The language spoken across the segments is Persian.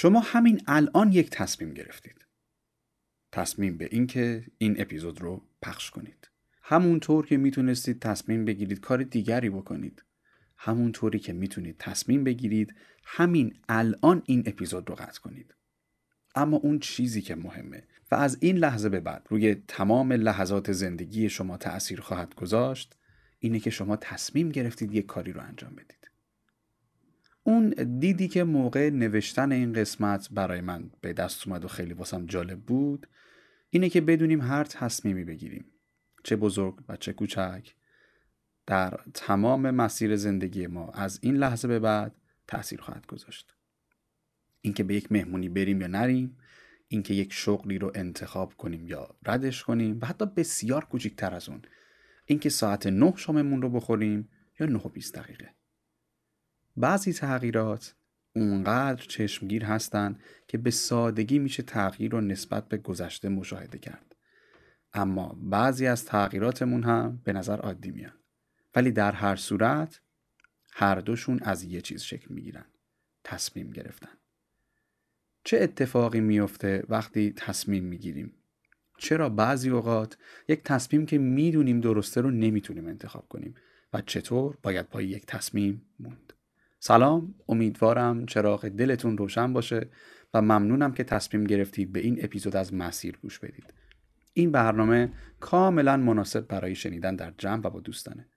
شما همین الان یک تصمیم گرفتید. تصمیم به اینکه این اپیزود رو پخش کنید. همونطور که می‌تونستید تصمیم بگیرید کار دیگری بکنید. همونطوری که می‌تونید تصمیم بگیرید همین الان این اپیزود رو قطع کنید. اما اون چیزی که مهمه و از این لحظه به بعد روی تمام لحظات زندگی شما تأثیر خواهد گذاشت اینه که شما تصمیم گرفتید یک کاری رو انجام بدید. اون دیدی که موقع نوشتن این قسمت برای من به دست اومد و خیلی واسم جالب بود اینه که بدونیم هر تصمیمی بگیریم. چه بزرگ و چه کوچک. در تمام مسیر زندگی ما از این لحظه به بعد تاثیر خواهد گذاشت. اینکه به یک مهمونی بریم یا نریم اینکه یک شغلی رو انتخاب کنیم یا ردش کنیم و حتی بسیار کوچکتر از اون اینکه ساعت نه شاممون رو بخوریم یا نه و 20 دقیقه. بعضی تغییرات اونقدر چشمگیر هستند که به سادگی میشه تغییر رو نسبت به گذشته مشاهده کرد. اما بعضی از تغییراتمون هم به نظر عادی میان. ولی در هر صورت هر دوشون از یه چیز شکل می‌گیرن. تصمیم گرفتن. چه اتفاقی میفته وقتی تصمیم می‌گیریم؟ چرا بعضی اوقات یک تصمیم که می‌دونیم درسته رو نمی‌تونیم انتخاب کنیم و چطور باید با یک تصمیم موند؟ سلام امیدوارم چراغ دلتون روشن باشه و ممنونم که تصمیم گرفتید به این اپیزود از مسیر گوش بدید. این برنامه کاملا مناسب برای شنیدن در جمع و با دوستانه.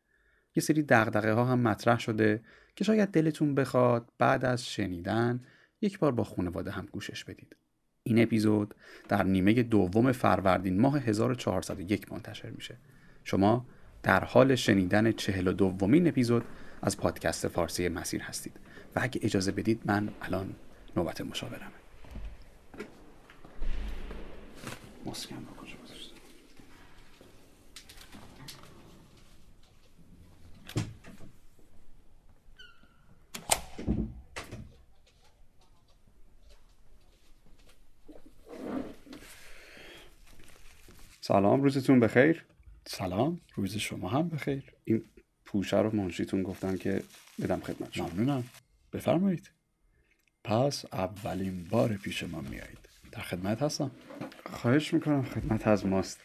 یه سری دغدغه ها هم مطرح شده که شاید دلتون بخواد بعد از شنیدن یک بار با خانواده هم گوشش بدید. این اپیزود در نیمه دوم فروردین ماه 1401 منتشر میشه. شما در حال شنیدن چهل و دومین اپیزود از پادکست فارسی مسیر هستید. و اگه اجازه بدید من الان نوبت مشاورمه. مسکن سلام روزتون بخیر؟ سلام روز شما هم بخیر. این پوشه رو منشیتون گفتن که بدم خدمت شما. ممنونم. بفرمایید. پس اولین بار پیش ما میایید. در خدمت هستم. خواهش می‌کنم. خدمت از ماست.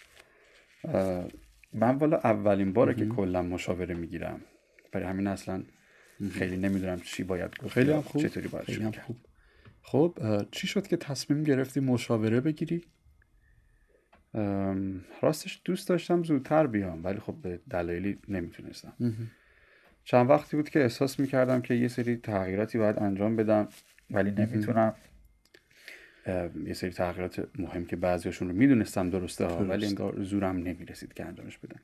من والا اولین باره که کلا مشاوره می‌گیرم. برای همین اصلا خیلی نمی‌دونم چی باید گفت خیلی هم خوب. چطوری باید خیلی هم. خوب. خب چی شد که تصمیم گرفتی مشاوره بگیری؟ راستش دوست داشتم زودتر بیام ولی خب به دلایلی نمی‌تونستم. چند وقتی بود که احساس می‌کردم که یه سری تغییراتی باید انجام بدم ولی نمی‌تونم. یه سری تغییرات مهم که بعضیاشون رو می‌دونستم درسته ها. ولی انگار زورم نمی‌رسید که انجامش بدم.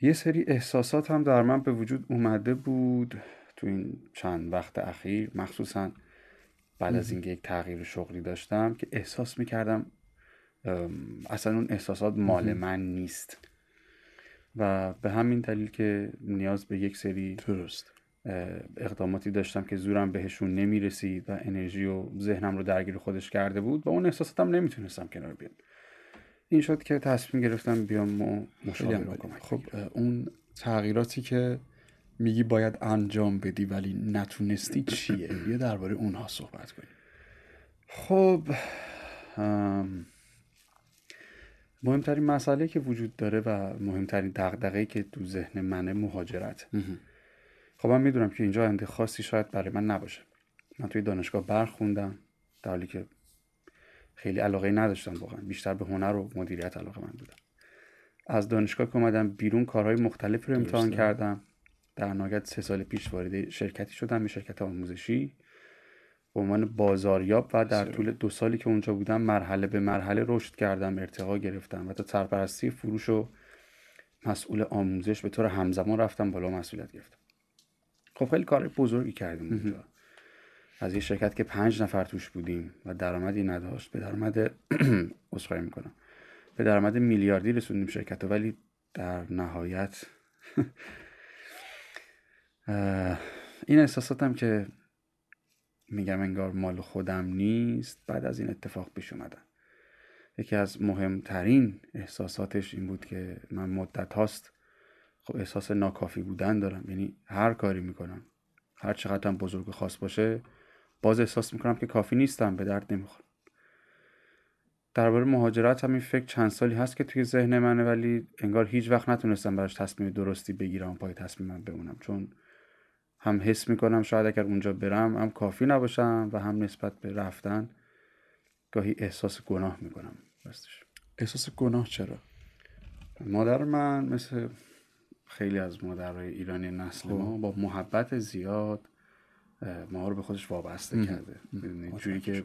یه سری احساسات هم در من به وجود اومده بود تو این چند وقت اخیر مخصوصا بعد از اینکه یک تغییر شغلی داشتم که احساس می‌کردم اصلا اون احساسات مال من نیست. و به همین دلیل که نیاز به یک سری درست. اقداماتی داشتم که زورم بهشون نمی‌رسید و انرژی و ذهنم رو درگیر خودش کرده بود با اون احساساتم نمی‌تونستم کنار بیام این شد که تصمیم گرفتم بیام و عالی. کمک خب اون تغییراتی که میگی باید انجام بدی ولی نتونستی چیه؟ بیا درباره اونها صحبت کنیم. خب ام، مهمترین مسئله که وجود داره و مهمترین دغدغه‌ای که تو ذهن منه مهاجرت. خب من می‌دونم که اینجا آینده خاصی شاید برای من نباشه. من توی دانشگاه برخوندم در حالی که خیلی علاقه نداشتم واقعا. بیشتر به هنر و مدیریت علاقه من بودم. از دانشگاه که اومدم بیرون کارهای مختلفی رو امتحان. کردم. در نهایت سه سال پیش وارد شرکتی شدم یه شرکت آموزشی. به عنوان بازاریاب و در طول دو سالی که اونجا بودم مرحله به مرحله رشد کردم ارتقا گرفتم و تا سرپرستی فروش و مسئول آموزش به طور همزمان رفتم بالا مسئولیت گرفتم. خب خیلی کار بزرگی کردیم اونجا. از یه شرکت که پنج نفر توش بودیم و درآمدی نداشت به درآمد عذرخواهی می‌کنم. به درآمد میلیاردی رسوندیم شرکت ولی در نهایت این احساساتم که میگم انگار مال خودم نیست بعد از این اتفاق پیش اومدن یکی از مهمترین احساساتش این بود که من مدت هاست خب احساس ناکافی بودن دارم. یعنی هر کاری می‌کنم هر چقدر هم بزرگ و خاص باشه باز احساس می‌کنم که کافی نیستم به درد نمی‌خورم درباره مهاجرت هم این فکر چند سالی هست که توی ذهن منه ولی انگار هیچ وقت نتونستم براش تصمیم درستی بگیرم پای تصمیمم بمونم. چون هم حس می‌کنم شاید اگر اونجا برم هم کافی نباشم و هم نسبت به رفتن گاهی احساس گناه می‌کنم. راستش. احساس گناه چرا؟ مادر من مثل خیلی از مادرهای ایرانی نسل خب. ما با محبت زیاد ما رو به خودش وابسته کرده. جوری که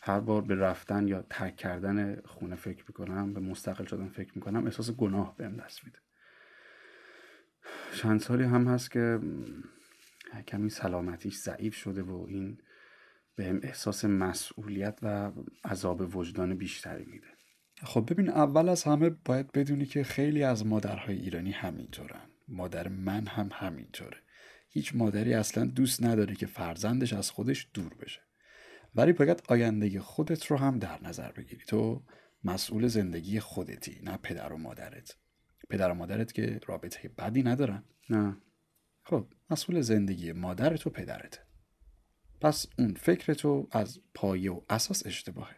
هر بار به رفتن یا ترک کردن خونه فکر می‌کنم به مستقل شدن فکر می‌کنم احساس گناه بهم دست میده. چند سالی هم هست که کمی سلامتیش ضعیف شده و این بهم احساس مسئولیت و عذاب وجدان بیشتری میده. خب ببین اول از همه باید بدونی که خیلی از مادرهای ایرانی همینطورن. مادر من هم همینطوره. هیچ مادری اصلا دوست نداره که فرزندش از خودش دور بشه. ولی باید آینده خودت رو هم در نظر بگیری. تو مسئول زندگی خودتی نه پدر و مادرت. پدر و مادرت که رابطه بدی ندارن. نه. خب مسئول زندگی مادرت و پدرت. پس اون فکر تو از پایه و اساس اشتباهه.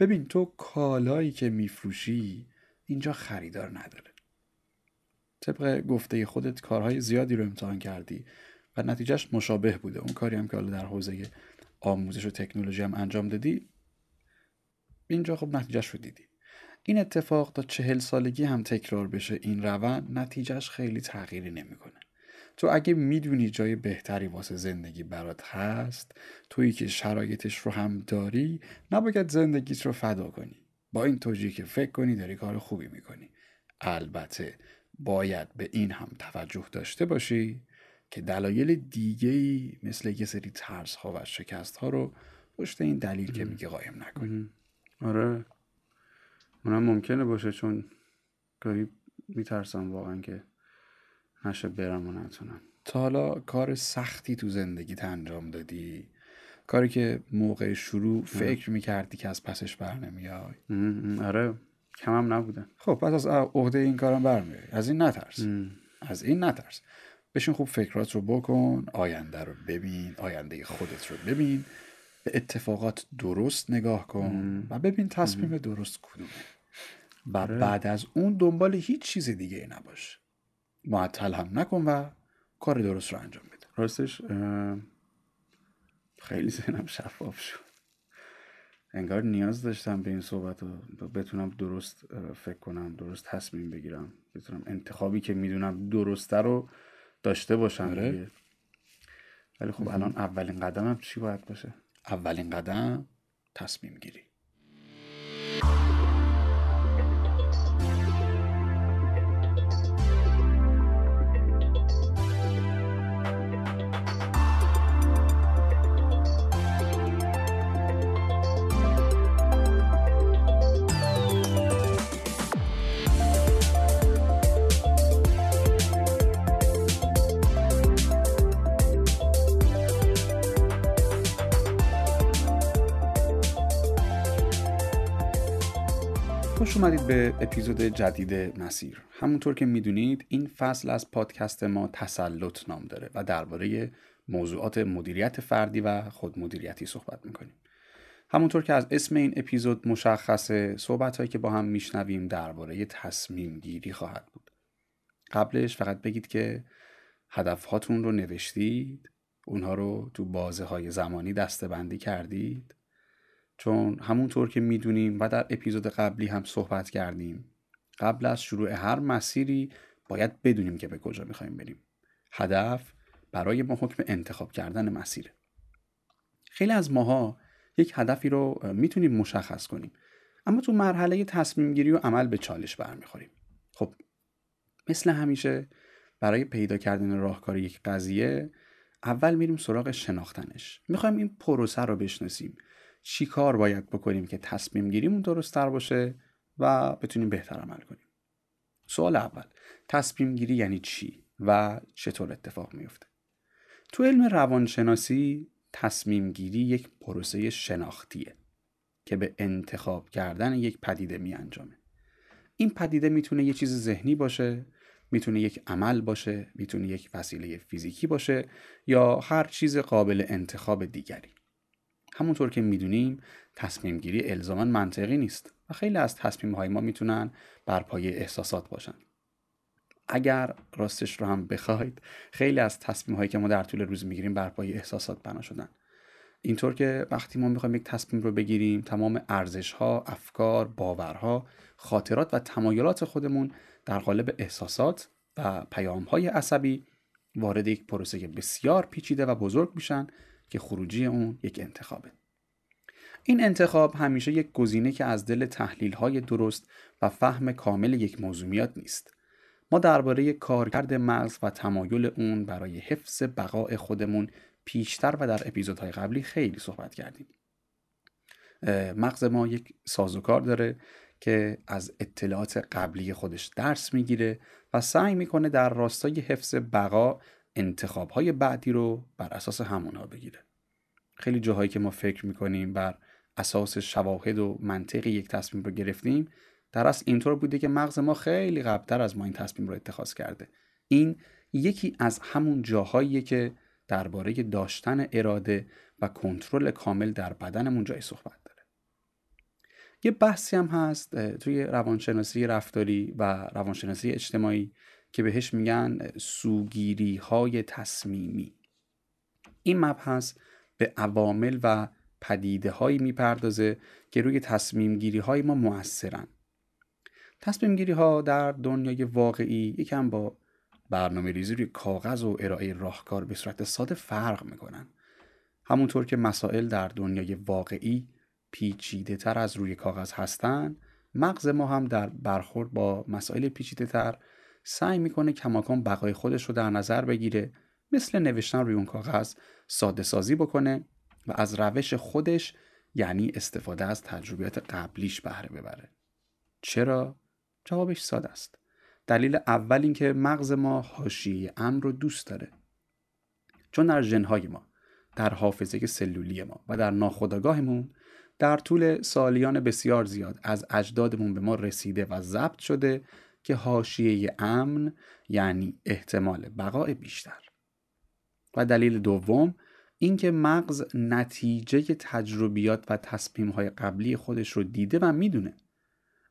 ببین تو کالایی که میفروشی اینجا خریدار نداره. طبق گفته خودت کارهای زیادی رو امتحان کردی و نتیجهش مشابه بوده. اون کاری هم که حالا در حوزه آموزش و تکنولوژی هم انجام دادی اینجا خب نتیجهش رو دیدی. این اتفاق تا چهل سالگی هم تکرار بشه این روند نتیجهش خیلی تغییری نمی‌کنه. تو اگه می‌دونی جای بهتری واسه زندگی برات هست تویی که شرایطش رو هم داری نباید زندگیت رو فدا کنی. با این توجیه که فکر کنی داری کار خوبی می‌کنی. البته باید به این هم توجه داشته باشی که دلایل دیگه ای مثل یه سری ترس ها و شکست ها رو پشت این دلیل که میگه قایم نکنی. آره. اونم ممکنه باشه چون گاهی میترسم واقعا که نشه برم و نتونم. تا حالا کار سختی تو زندگیت انجام دادی؟ کاری که موقع شروع فکر می‌کردی که از پسش بر نمیای؟ آره کمم نبوده. خب پس از عهده این کارم برمیای از این نترس. از این نترس. بشین خوب فکرات رو بکن آینده رو ببین آینده خودت رو ببین. به اتفاقات درست نگاه کن و ببین تصمیم درست کدومه. و بعد از اون دنبال هیچ چیز دیگه ای نباش. معطل هم نکن و کار درست رو انجام بده. راستش خیلی ذهنم شفاف شد. انگار نیاز داشتم به این صحبت رو بتونم درست فکر کنم درست تصمیم بگیرم. بتونم انتخابی که می‌دونم درسته رو داشته باشم آره. ولی خب الان اولین قدمم چی باید باشه؟ اولین قدم تصمیم گیری. اومدید به اپیزود جدید مسیر. همونطور که می‌دونید این فصل از پادکست ما تسلط نام داره و درباره موضوعات مدیریت فردی و خودمدیریتی صحبت می‌کنیم. همونطور که از اسم این اپیزود مشخصه صحبت هایی که با هم میشنویم درباره تصمیم گیری خواهد بود. قبلش فقط بگید که هدف هاتون رو نوشتید اونها رو تو بازه های زمانی دسته بندی کردید چون همونطور که می‌دونیم و در اپیزود قبلی هم صحبت کردیم قبل از شروع هر مسیری باید بدونیم که به کجا می‌خوایم بریم. هدف برای ما حکم انتخاب کردن مسیره خیلی از ماها یک هدفی رو می‌تونیم مشخص کنیم اما تو مرحله تصمیم گیری و عمل به چالش برمیخوریم. خب مثل همیشه برای پیدا کردن راهکار یک قضیه اول میریم سراغ شناختنش. می‌خوایم این پروسه رو بشناسیم. چی کار باید بکنیم که تصمیم گیریمون درست تر باشه و بتونیم بهتر عمل کنیم؟ سوال اول تصمیم گیری یعنی چی و چطور اتفاق میفته تو علم روانشناسی تصمیم گیری یک پروسه شناختیه که به انتخاب کردن یک پدیده می انجامه این پدیده می‌تونه یه چیز ذهنی باشه می‌تونه یک عمل باشه می‌تونه یک وسیله فیزیکی باشه یا هر چیز قابل انتخاب دیگری. همونطور که می‌دونیم تصمیم گیری الزاما منطقی نیست و خیلی از تصمیم های ما می‌تونن بر پایه احساسات باشن. اگر راستش رو هم بخواید خیلی از تصمیم هایی که ما در طول روز می‌گیریم بر پایه احساسات بنا شدن. اینطور که وقتی ما می‌خوایم یک تصمیم رو بگیریم تمام ارزش ها، افکار، باورها، خاطرات و تمایلات خودمون در قالب احساسات و پیام های عصبی وارد یک پروسه بسیار پیچیده و بزرگ میشن که خروجی اون یک انتخابه. این انتخاب همیشه یک گزینه که از دل تحلیل های درست و فهم کامل یک موضوعیات نیست. ما درباره کارکرد مغز و تمایل اون برای حفظ بقای خودمون پیشتر و در اپیزودهای قبلی خیلی صحبت کردیم. مغز ما یک سازوکار داره که از اطلاعات قبلی خودش درس می‌گیره و سعی می‌کنه در راستای حفظ بقا انتخابهای بعدی رو بر اساس همونها بگیره. خیلی جاهایی که ما فکر می‌کنیم بر اساس شواهد و منطق یک تصمیم رو گرفتیم در اصل اینطور بوده که مغز ما خیلی قبلتر از ما این تصمیم رو اتخاذ کرده. این یکی از همون جاهاییه که درباره داشتن اراده و کنترل کامل در بدنمون جای صحبت داره. یه بحثی هم هست توی روانشناسی رفتاری و روانشناسی اجتماعی. که بهش میگن سوگیری های تصمیمی. این مبحث به عوامل و پدیده هایی می‌پردازه که روی تصمیم گیری های ما موثرن. تصمیم گیری ها در دنیای واقعی یکم با برنامه ریزی روی کاغذ و ارائه راهکار به صورت ساده فرق می‌کنن. همونطور که مسائل در دنیای واقعی پیچیده تر از روی کاغذ هستن مغز ما هم در برخورد با مسائل پیچیده تر سعی می‌کنه کماکان بقای خودش رو در نظر بگیره مثل نوشتن روی اون کاغذ ساده سازی بکنه و از روش خودش یعنی استفاده از تجربیات قبلیش بهره ببره. چرا؟ جوابش ساده است. دلیل اول اینکه مغز ما حاشیه امر رو دوست داره. چون در ژنهای ما در حافظه سلولی ما و در ناخودآگاهمون در طول سالیان بسیار زیاد از اجدادمون به ما رسیده و ضبط شده که حاشیه امن یعنی احتمال بقای بیشتر. و دلیل دوم اینکه مغز نتیجه تجربیات و تصمیم های قبلی خودش رو دیده و می‌دونه.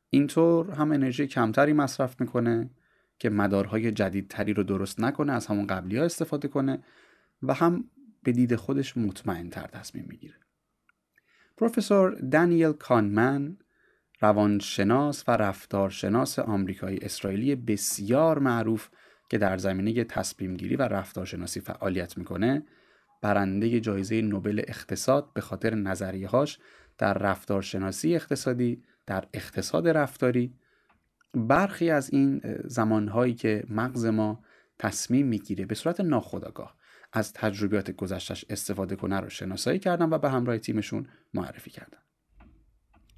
اینطور هم انرژی کمتری مصرف می‌کنه که مدارهای جدیدتری رو درست نکنه از همون قبلی ها استفاده کنه و هم به دید خودش مطمئن تر تصمیم می‌گیره. پروفسور دانیل کانمن روانشناس و رفتارشناس آمریکایی اسرائیلی بسیار معروف که در زمینه تصمیم گیری و رفتارشناسی فعالیت می‌کنه برنده جایزه نوبل اقتصاد به خاطر نظریه‌هاش در رفتارشناسی اقتصادی در اقتصاد رفتاری. برخی از این زمانهایی که مغز ما تصمیم می‌گیره به صورت ناخودآگاه از تجربیات گذشتش استفاده کنه رو شناسایی کردن و به همراه تیمشون معرفی کردن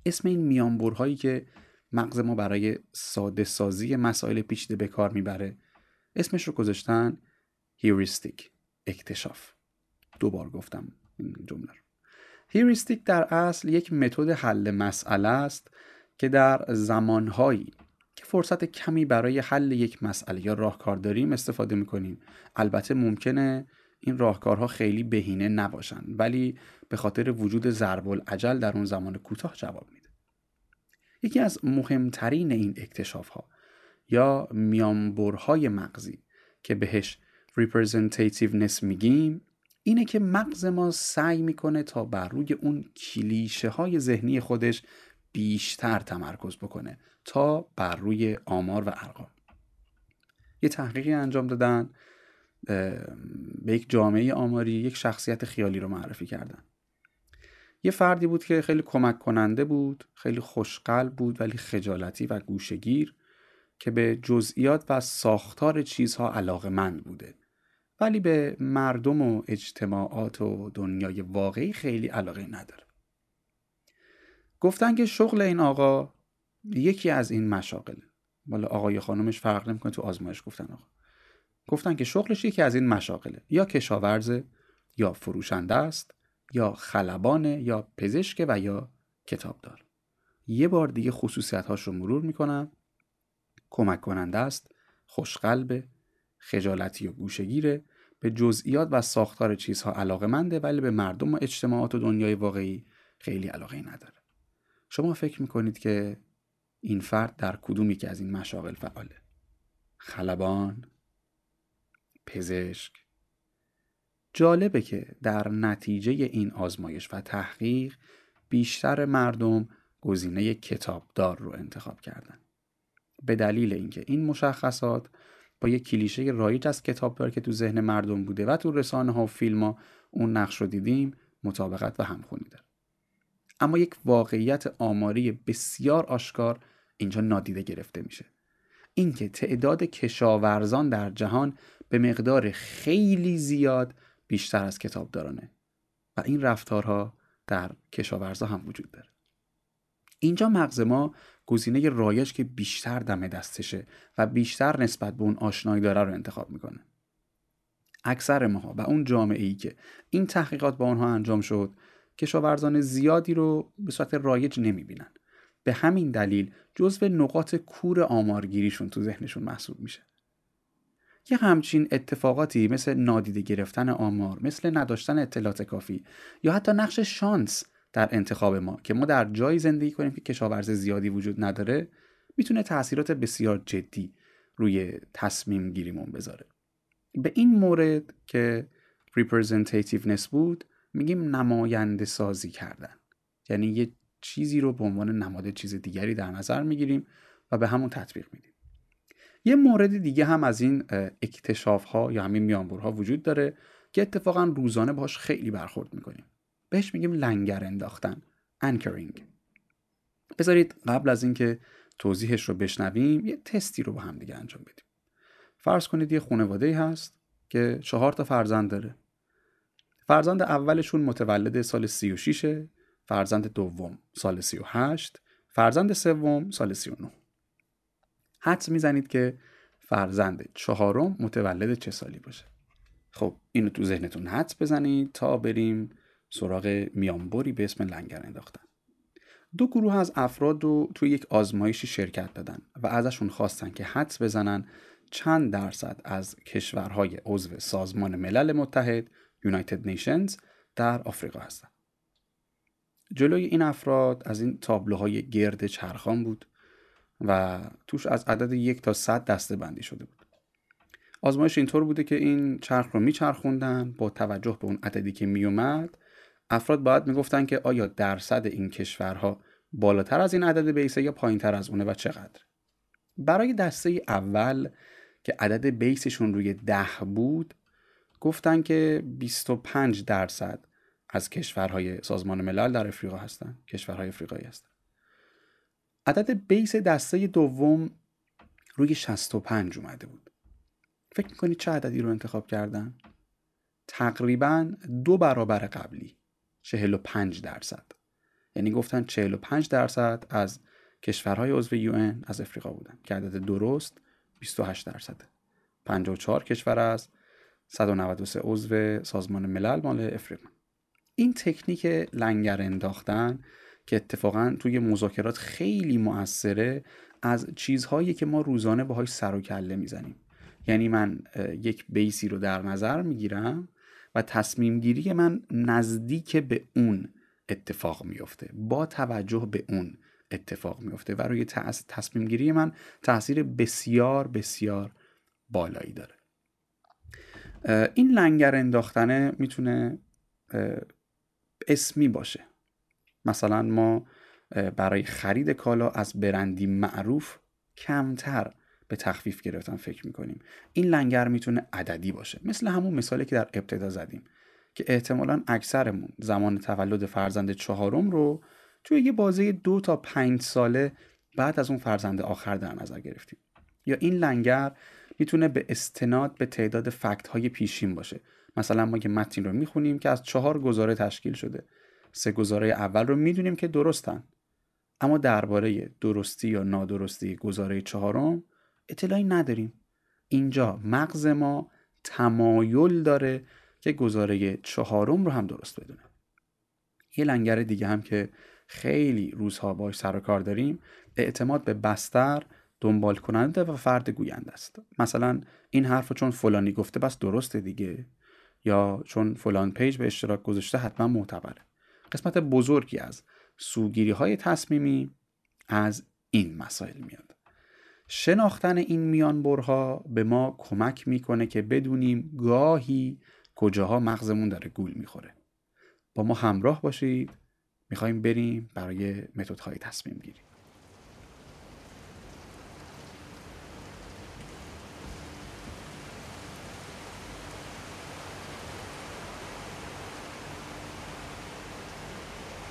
اسم این میانبرهایی که مغز ما برای ساده سازی مسائل پیچیده به کار می‌بره اسمش رو گذاشتن هیوریستیک اکتشاف. دوبار گفتم این جمله رو. هیوریستیک در اصل یک متد حل مسئله است که در زمانهایی که فرصت کمی برای حل یک مسئله یا راهکار داریم استفاده می‌کنیم. البته ممکنه این راهکارها خیلی بهینه نباشند ولی به خاطر وجود ضرب العجل در اون زمان کوتاه جواب میده. یکی از مهمترین این اکتشاف ها یا میانبرهای مغزی که بهش representativeness میگیم اینه که مغز ما سعی می‌کنه تا بر روی اون کلیشه های ذهنی خودش بیشتر تمرکز بکنه تا بر روی آمار و ارقام. یه تحقیقی انجام دادن به یک جامعه آماری یک شخصیت خیالی رو معرفی کردن. یه فردی بود که خیلی کمک کننده بود خیلی خوشقلب بود ولی خجالتی و گوشگیر که به جزئیات و ساختار چیزها علاقه مند بوده. ولی به مردم و اجتماعات و دنیای واقعی خیلی علاقه نداره. گفتن که شغل این آقا یکی از این مشاغله. بالا آقای خانمش فرق نمی‌کنه تو آزمایش گفتن آقا. گفتن که شغلش یکی از این مشاغله. یا کشاورزه یا فروشنده است یا خلبانه یا پزشک و یا کتابدار. یه بار دیگه خصوصیت هاش رو مرور می‌کنم. کمک کننده است خوشقلبه خجالتی و گوشگیره به جزئیات و ساختار چیزها علاقه منده ولی به مردم و اجتماعات و دنیای واقعی خیلی علاقه نداره. شما فکر می‌کنید که این فرد در کدومی که از این مشاغل فعاله؟ خلبان پزشک. جالبه که در نتیجه این آزمایش و تحقیق بیشتر مردم گزینه کتابدار رو انتخاب کردن. به دلیل اینکه این مشخصات با یک کلیشه رایج از کتابدار که تو ذهن مردم بوده و تو رسانه ها و فیلم ها اون نقش رو دیدیم مطابقت و همخونی داره. اما یک واقعیت آماری بسیار آشکار اینجا نادیده گرفته میشه. اینکه تعداد کشاورزان در جهان به مقدار خیلی زیاد بیشتر از کتابدارانه. و این رفتارها در کشاورزا هم وجود داره. اینجا مغز ما گزینه رایج که بیشتر دم دستشه و بیشتر نسبت به اون آشنایی داره رو انتخاب می‌کنه. اکثر ماها و اون جامعه ای که این تحقیقات با آنها انجام شد کشاورزان زیادی رو به صورت رایج نمی‌بینن. به همین دلیل جزو نقاط کور آمارگیریشون تو ذهنشون محسوب میشه. یه همچین اتفاقاتی مثل نادیده گرفتن آمار مثل نداشتن اطلاعات کافی یا حتی نقش شانس در انتخاب ما که ما در جایی زندگی کنیم که کشاورز زیادی وجود نداره می‌تونه تاثیرات بسیار جدی روی تصمیم گیریمون بذاره. به این مورد که representativeness بود میگیم نماینده سازی کردن. یعنی یه چیزی رو به عنوان نماد چیز دیگری در نظر می‌گیریم و به همون تطبیق میدیم. یه مورد دیگه هم از این اکتشاف ها یا همین میانبرها وجود داره که اتفاقا روزانه باش خیلی برخورد می‌کنیم. بهش میگیم لنگر انداختن anchoring بذارید قبل از اینکه توضیحش رو بشنویم یه تستی رو با هم دیگه انجام بدیم. فرض کنید یه خانواده هست که چهار تا فرزند داره. فرزند اولشون متولد سال 36 فرزند دوم سال 38 فرزند سوم سال 39 حدس می‌زنید که فرزند چهارم متولد چه سالی باشه. خب اینو تو ذهنتون حدس بزنید تا بریم سراغ میانبری به اسم لنگر انداختن. دو گروه از افراد رو توی یک آزمایشی شرکت دادن و ازشون خواستن که حدس بزنن چند درصد از کشورهای عضو سازمان ملل متحد United Nations در آفریقا هستن. جلوی این افراد از این تابلوهای گرد چرخان بود و توش از عدد یک تا صد دسته بندی شده بود. آزمایش اینطور بوده که این چرخ رو میچرخوندن با توجه به اون عددی که میومد افراد باید می‌گفتن که آیا درصد این کشورها بالاتر از این عدد بیسه یا پایین تر از اونه و چقدر؟ برای دسته اول که عدد بیسشون روی ده بود گفتن که 25 درصد از کشورهای سازمان ملل در افریقا هستن کشورهای افریقایی هستن. عدد بیس دسته دوم روی 65 اومده بود. فکر می‌کنید چه عددی رو انتخاب کردن؟ تقریبا دو برابر قبلی 45 درصد. یعنی گفتن 45 درصد از کشورهای عضو یو از افریقا بودن که عدد درست 28 درصده 54 کشور از 193 عضو سازمان ملل مال افریقا. این تکنیک لنگر انداختن که اتفاقا توی مذاکرات خیلی موثره از چیزهایی که ما روزانه باهاش سر و کله می‌زنیم. یعنی من یک بیسی رو در نظر می‌گیرم و تصمیم گیری من نزدیک به اون اتفاق میفته با توجه به اون اتفاق میفته و روی تصمیم گیری من تاثیر بسیار بسیار بالایی داره. این لنگر انداختنه می‌تونه اسمی باشه. مثلا ما برای خرید کالا از برندی معروف کمتر به تخفیف گرفتن فکر می‌کنیم. این لنگر می‌تونه عددی باشه. مثل همون مثالی که در ابتدا زدیم که احتمالا اکثرمون زمان تولد فرزند چهارم رو توی یه بازه دو تا پنج ساله بعد از اون فرزند آخر در نظر گرفتیم. یا این لنگر می‌تونه به استناد به تعداد فکت های پیشین باشه. مثلا ما یه متن رو می‌خونیم که از چهار گزاره تشکیل شده. سه گزاره اول رو می‌دونیم که درستن. اما درباره درستی یا نادرستی گزاره چهارم اطلاعی نداریم. اینجا مغز ما تمایل داره که گزاره چهارم رو هم درست بدونه. یه لنگر دیگه هم که خیلی روزها باش سر و کار داریم اعتماد به بستر دنبال کننده و فرد گوینده است. مثلا این حرف رو چون فلانی گفته بس درسته دیگه. یا چون فلان پیج به اشتراک گذاشته حتما معتبره قسمت بزرگی از سوگیری های تصمیمی از این مسائل میاد. شناختن این میانبرها به ما کمک می‌کنه که بدونیم گاهی کجاها مغزمون داره گول می‌خوره. با ما همراه باشید. می‌خوایم بریم برای متدهای تصمیم گیری.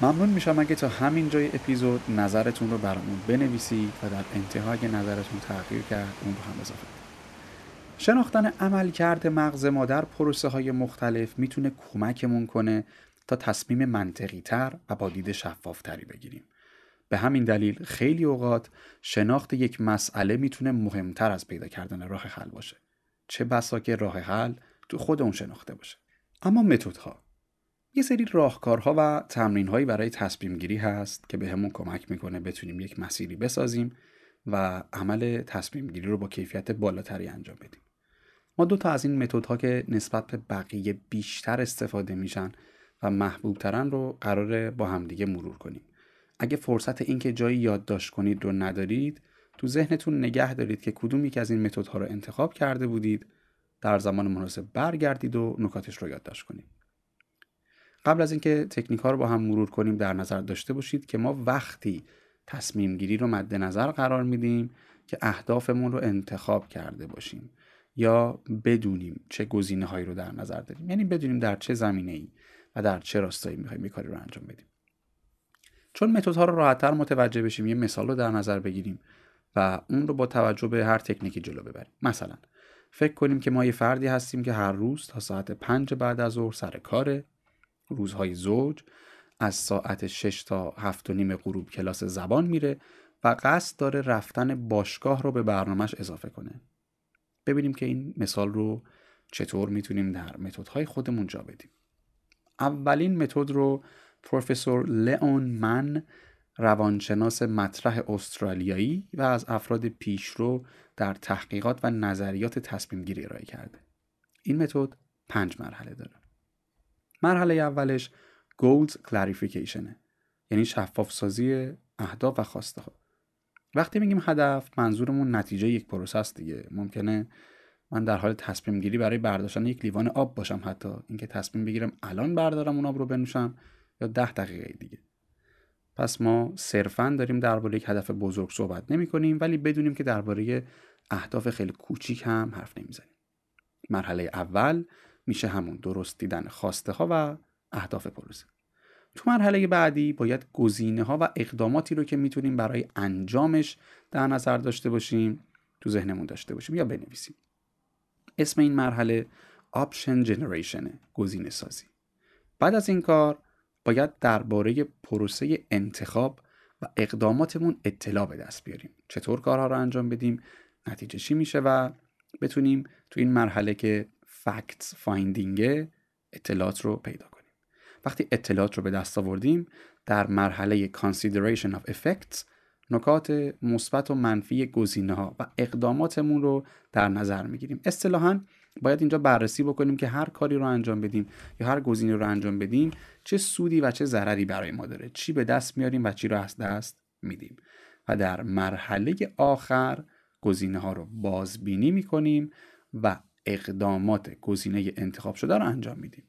ممنون میشم اگه تا همین جای اپیزود نظرتون رو برامون بنویسید و در انتها اگه نظرتون تغییر کرد اون رو هم اضافه شناختن عملکرد مغز ما در پروسه های مختلف می‌تونه کمکمون کنه تا تصمیم منطقی تر و با دید شفافتری بگیریم. به همین دلیل خیلی اوقات شناخت یک مسئله می‌تونه مهمتر از پیدا کردن راه حل باشه. چه بسا که راه حل تو خود اون شناخته باشه. اما متدها یه سری راهکارها و تمرینهایی برای تصمیم گیری هست که به کمک می‌کنه بتونیم یک مسیری بسازیم و عمل تصمیم گیری رو با کیفیت بالاتری انجام بدیم. ما دو تا از این متدها که نسبت به بقیه بیشتر استفاده میشن و محبوب ترن رو قراره با همدیگه مرور کنیم. اگه فرصت اینکه جایی یادداشت کنید رو ندارید، تو ذهنتون نگه دارید که کدوم یک از این متدها رو انتخاب کرده بودید، در زمان مناسب برگردید و نکاتش رو یادداشت کنید. قبل از اینکه تکنیک ها رو با هم مرور کنیم در نظر داشته باشید که ما وقتی تصمیم گیری رو مد نظر قرار میدیم که اهدافمون رو انتخاب کرده باشیم یا بدونیم چه گزینه هایی رو در نظر داریم. یعنی بدونیم در چه زمینه ای و در چه راستایی می‌خوایم کاری رو انجام بدیم. چون متد ها رو راحتتر متوجه بشیم یه مثال رو در نظر بگیریم و اون رو با توجه به هر تکنیکی جلو ببریم. مثلا فکر کنیم که ما یه فردی هستیم که هر روز تا ساعت پنج بعد از ظهر سر کاره. روزهای زوج از ساعت 6 تا هفت و نیم غروب کلاس زبان میره و قصد داره رفتن باشگاه رو به برنامهش اضافه کنه. ببینیم که این مثال رو چطور می‌تونیم در متدهای خودمون جا بدیم. اولین متد رو پروفسور لئون من روانشناس مطرح استرالیایی و از افراد پیشرو در تحقیقات و نظریات تصمیم گیری ارائه کرده. این متد پنج مرحله داره. مرحله اولش goals clarification یعنی شفاف سازی اهداف و خواسته ها وقتی میگیم هدف منظورمون نتیجه یک پروسه است دیگه. ممکنه من در حال تصمیم گیری برای برداشتن یک لیوان آب باشم حتی. اینکه تصمیم بگیرم الان بردارم اون آب رو بنوشم یا ده دقیقه دیگه. پس ما صرفا داریم درباره یک هدف بزرگ صحبت نمی کنیم ولی بدونیم که درباره اهداف خیلی کوچیک هم حرف نمی‌زنیم. مرحله اول میشه همون درست دیدن خواسته ها و اهداف پروسه. تو مرحله بعدی باید گزینه ها و اقداماتی رو که می‌تونیم برای انجامش در نظر داشته باشیم تو ذهنمون داشته باشیم یا بنویسیم. اسم این مرحله Option Generation گزینه سازی بعد از این کار باید درباره پروسه انتخاب و اقداماتمون اطلاع به دست بیاریم. چطور کارها رو انجام بدیم؟ نتیجه چی میشه و بتونیم تو این مرحله که fact finding اطلاعات رو پیدا کنیم. وقتی اطلاعات رو به دست آوردیم در مرحله consideration of effects نکات مثبت و منفی گزینه ها و اقداماتمون رو در نظر می‌گیریم. اصطلاحا باید اینجا بررسی بکنیم که هر کاری رو انجام بدیم یا هر گزینه رو انجام بدیم چه سودی و چه ضرری برای ما داره چی به دست میاریم و چی رو از دست میدیم. و در مرحله آخر گزینه ها رو بازبینی می‌کنیم و اقدامات گزینه انتخاب شده رو انجام میدیم.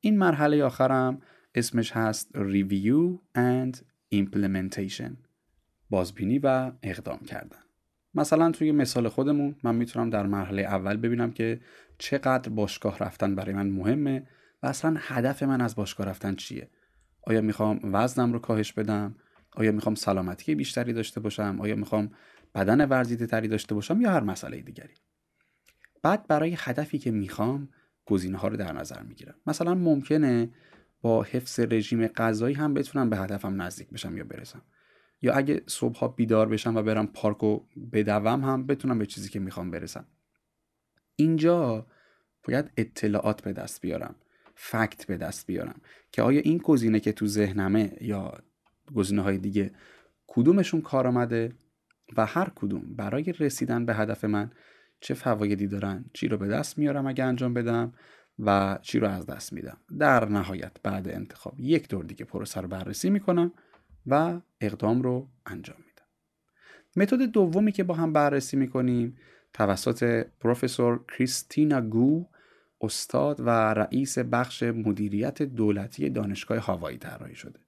این مرحله آخرم اسمش هست Review and Implementation بازبینی و اقدام کردن. مثلا توی مثال خودمون من می‌تونم در مرحله اول ببینم که چقدر باشگاه رفتن برای من مهمه و اصلا هدف من از باشگاه رفتن چیه؟ آیا می‌خوام وزنم رو کاهش بدم؟ آیا می‌خوام سلامتی بیشتری داشته باشم؟ آیا می‌خوام بدن ورزیده تری داشته باشم؟ یا هر مسئله دیگری. بعد برای هدفی که می‌خوام گزینه ها رو در نظر می‌گیرم. مثلا ممکنه با حفظ رژیم غذایی هم بتونم به هدفم نزدیک بشم یا برسم. یا اگه صبح بیدار بشم و برم پارک و بدوم هم بتونم به چیزی که می‌خوام برسم. اینجا باید اطلاعات به دست بیارم فکت به دست بیارم که آیا این گزینه که تو ذهنمه یا گزینه های دیگه کدومشون کار آمده و هر کدوم برای رسیدن به هدف من چه فوایدی دارن چی رو به دست میارم اگه انجام بدم و چی رو از دست میدم. در نهایت بعد انتخاب یک دور دیگه پروسه رو بررسی می‌کنم و اقدام رو انجام میدم. متد دومی که با هم بررسی می‌کنیم توسط پروفسور کریستینا گو استاد و رئیس بخش مدیریت دولتی دانشگاه هاوایی طراحی شده.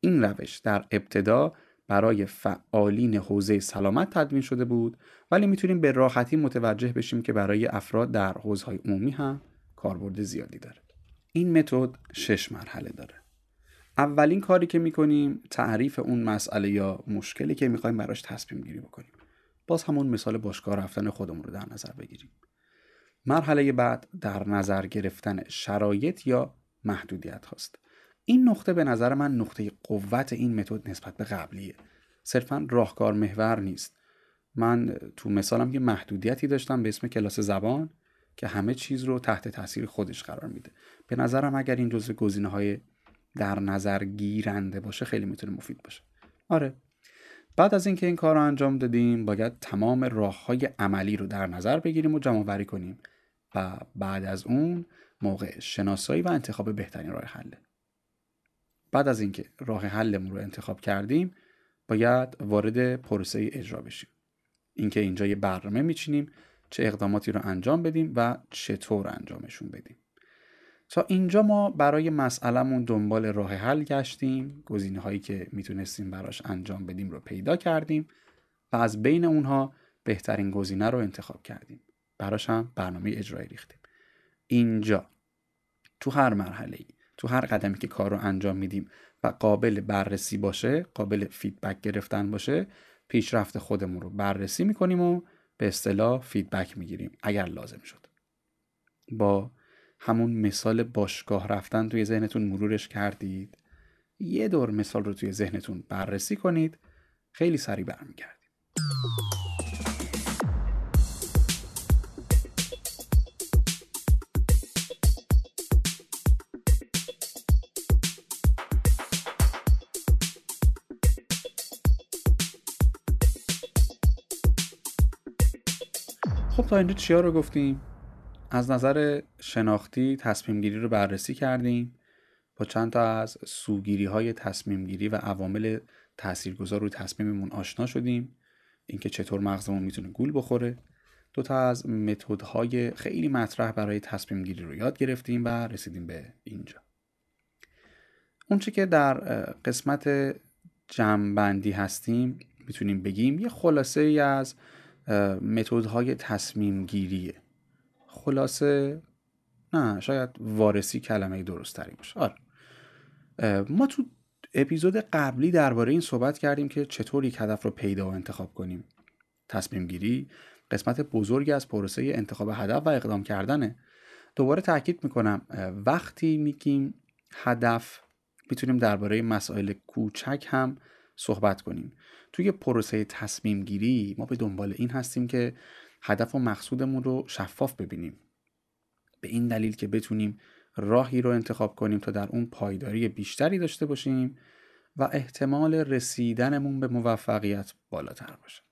این روش در ابتدا برای فعالین حوزه سلامت تدوین شده بود ولی می‌تونیم به راحتی متوجه بشیم که برای افراد در حوزه‌های عمومی هم کاربرد زیادی داره. این متد شش مرحله داره. اولین کاری که می‌کنیم تعریف اون مسئله یا مشکلی که می‌خوایم براش تصمیم گیری بکنیم. باز همون مثال باشگاه رفتن خودمون رو در نظر بگیریم. مرحله بعد در نظر گرفتن شرایط یا محدودیت هاست. این نقطه به نظر من نقطه قوت این متد نسبت به قبلیه. صرفا راهکار محور نیست. من تو مثالم یه محدودیتی داشتم به اسم کلاس زبان که همه چیز رو تحت تاثیر خودش قرار میده. به نظرم اگر این جزء گزینه های در نظر گیرنده باشه خیلی می‌تونه مفید باشه. آره. بعد از اینکه این کار رو انجام دادیم باید تمام راه های عملی رو در نظر بگیریم و جمع کنیم و بعد از اون موقع شناسایی و انتخاب بهترین راه حله بعد از اینکه راه حلمون رو انتخاب کردیم باید وارد پروسه اجرا بشیم. اینکه اینجا یه برنامه میچینیم چه اقداماتی رو انجام بدیم و چطور انجامشون بدیم. تا اینجا ما برای مسئلهمون دنبال راه حل گشتیم. گزینه هایی که می‌تونستیم براش انجام بدیم رو پیدا کردیم و از بین اونها بهترین گزینه رو انتخاب کردیم. براش هم برنامه اجرایی ریختیم. اینجا تو هر مرحله ای تو هر قدمی که کار رو انجام میدیم و قابل بررسی باشه قابل feedback گرفتن باشه پیشرفت خودمون رو بررسی می‌کنیم و به اصطلاح feedback می‌گیریم اگر لازم شد. با همون مثال باشگاه رفتن توی ذهنتون مرورش کردید یه دور مثال رو توی ذهنتون بررسی کنید خیلی سریع برمیگردید تا اینجا چیا رو گفتیم؟ از نظر شناختی تصمیم گیری رو بررسی کردیم. با چند تا از سوگیری های تصمیم گیری و عوامل تاثیرگذار روی تصمیممون آشنا شدیم. اینکه چطور مغزمون می‌تونه گول بخوره. دو تا از متدهای خیلی مطرح برای تصمیم گیری رو یاد گرفتیم و رسیدیم به اینجا. اونچه که در قسمت جمعبندی هستیم می‌تونیم بگیم یه خلاصه ای از متدهای تصمیم گیریه خلاصه نه شاید وارسی کلمه درست تری باشه. آره. ما تو اپیزود قبلی درباره این صحبت کردیم که چطور یک هدف رو پیدا و انتخاب کنیم. تصمیم گیری قسمت بزرگی از پروسه انتخاب هدف و اقدام کردنه. دوباره تاکید می‌کنم وقتی میگیم هدف می‌تونیم درباره مسائل کوچک هم صحبت کنیم. توی پروسه تصمیم گیری ما به دنبال این هستیم که هدف و مقصودمون رو شفاف ببینیم. به این دلیل که بتونیم راهی رو انتخاب کنیم تا در اون پایداری بیشتری داشته باشیم و احتمال رسیدنمون به موفقیت بالاتر باشه.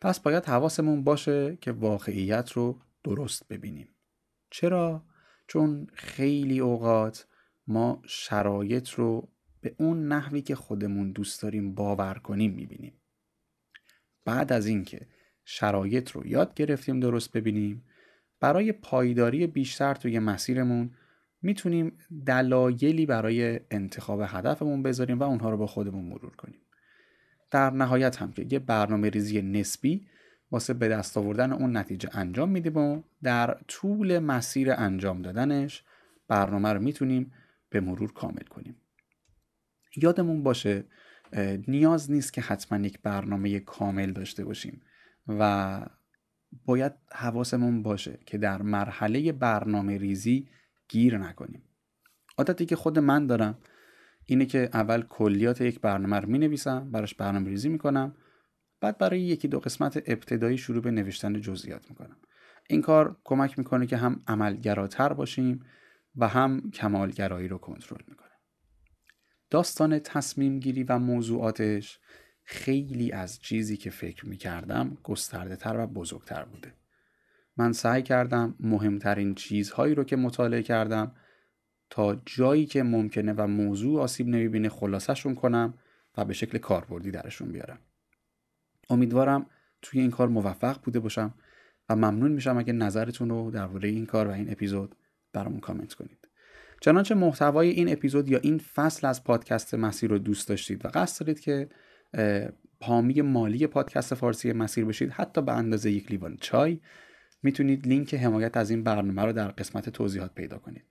پس باید حواسمون باشه که واقعیت رو درست ببینیم. چرا؟ چون خیلی اوقات ما شرایط رو به اون نحوی که خودمون دوست داریم باور کنیم می‌بینیم. بعد از اینکه شرایط رو یاد گرفتیم درست ببینیم برای پایداری بیشتر توی مسیرمون می‌تونیم دلایلی برای انتخاب هدفمون بذاریم و اونها رو با خودمون مرور کنیم. در نهایت هم که یه برنامه ریزی نسبی واسه به دست آوردن اون نتیجه انجام میدیم و در طول مسیر انجام دادنش برنامه رو می‌تونیم به مرور کامل کنیم. یادمون باشه نیاز نیست که حتما یک برنامه کامل داشته باشیم و باید حواسمون باشه که در مرحله برنامه ریزی گیر نکنیم. عادتی که خود من دارم اینه که اول کلیات یک برنامه رو می نویسم براش برنامه ریزی می کنم بعد برای یکی دو قسمت ابتدایی شروع به نوشتن جزئیات می کنم این کار کمک می‌کنه که هم عملگراتر باشیم و هم کمالگرایی رو کنترل می‌کنه داستان تصمیم گیری و موضوعاتش خیلی از چیزی که فکر می کردم گسترده تر و بزرگتر بوده. من سعی کردم مهمترین چیزهایی رو که مطالعه کردم تا جایی که ممکنه و موضوع آسیب نمی‌بینه خلاصشون کنم و به شکل کاربردی درشون بیارم. امیدوارم توی این کار موفق بوده باشم و ممنون میشم اگه نظرتون رو درباره این کار و این اپیزود برامون کامنت کنید. چنانچه محتوای این اپیزود یا این فصل از پادکست مسیر رو دوست داشتید و قصد دارید که حامی مالی پادکست فارسی مسیر بشید حتی به اندازه یک لیوان چای می‌تونید لینک حمایت از این برنامه رو در قسمت توضیحات پیدا کنید.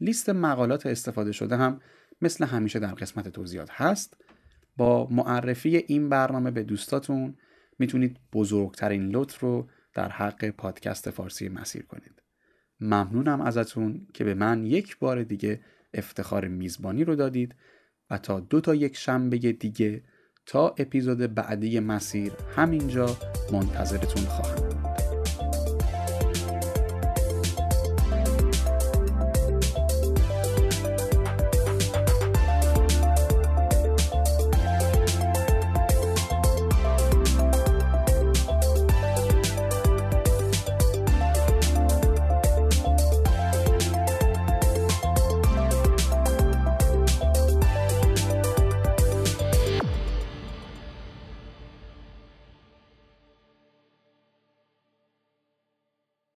لیست مقالات استفاده شده هم مثل همیشه در قسمت توضیحات هست. با معرفی این برنامه به دوستاتون می‌تونید بزرگترین لطف رو در حق پادکست فارسی مسیر کنید. ممنونم ازتون که به من یک بار دیگه افتخار میزبانی رو دادید و تا دو تا یک شنبه دیگه تا اپیزود بعدی مسیر همینجا منتظرتون خواهم.